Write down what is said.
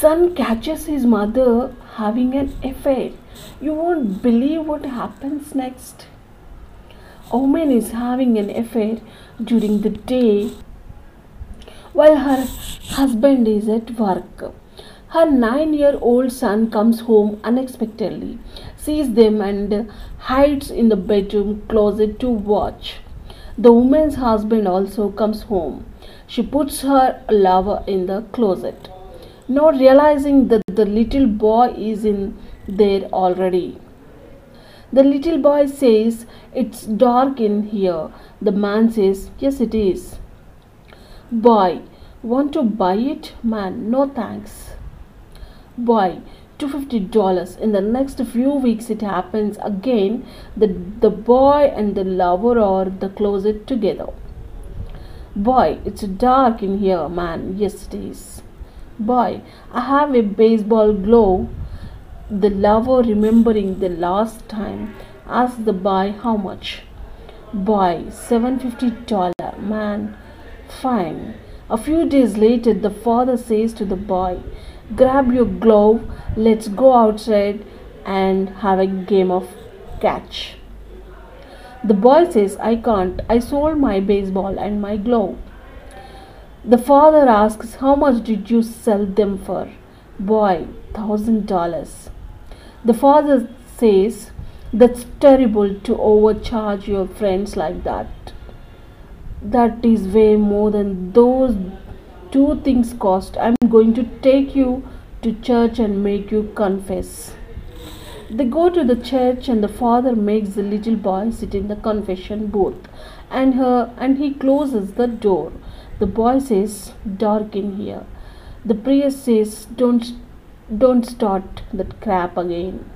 Son catches his mother having an affair. You won't believe what happens next. A woman is having an affair during the day while her husband is at work. Her nine year old son comes home unexpectedly, sees them, and hides in the bedroom closet to watch. The woman's husband also comes home. She puts her lover in the closet, not realizing that the little boy is in there already. The little boy says, It's dark in here. The man says, Yes, it is. Boy, want to buy it? Man, no thanks. Boy, $250. In the next few weeks, it happens again. that the boy and the lover are the closet together. Boy, it's dark in here, man. Yes, it is. Boy, I have a baseball glove. The lover, remembering the last time, asks the boy how much. Boy, $750. Man, fine. A few days later, the father says to the boy, Grab your glove, let's go outside and have a game of catch. The boy says, I can't. I sold my baseball and my glove. The father asks, How much did you sell them for? Boy, thousand dollars. The father says, That's terrible to overcharge your friends like that. That is way more than those two things cost. I'm going to take you to church and make you confess. They go to the church and the father makes the little boy sit in the confession booth and her and he closes the door. The boy says, Dark in here. The priest says, Don't don't start that crap again.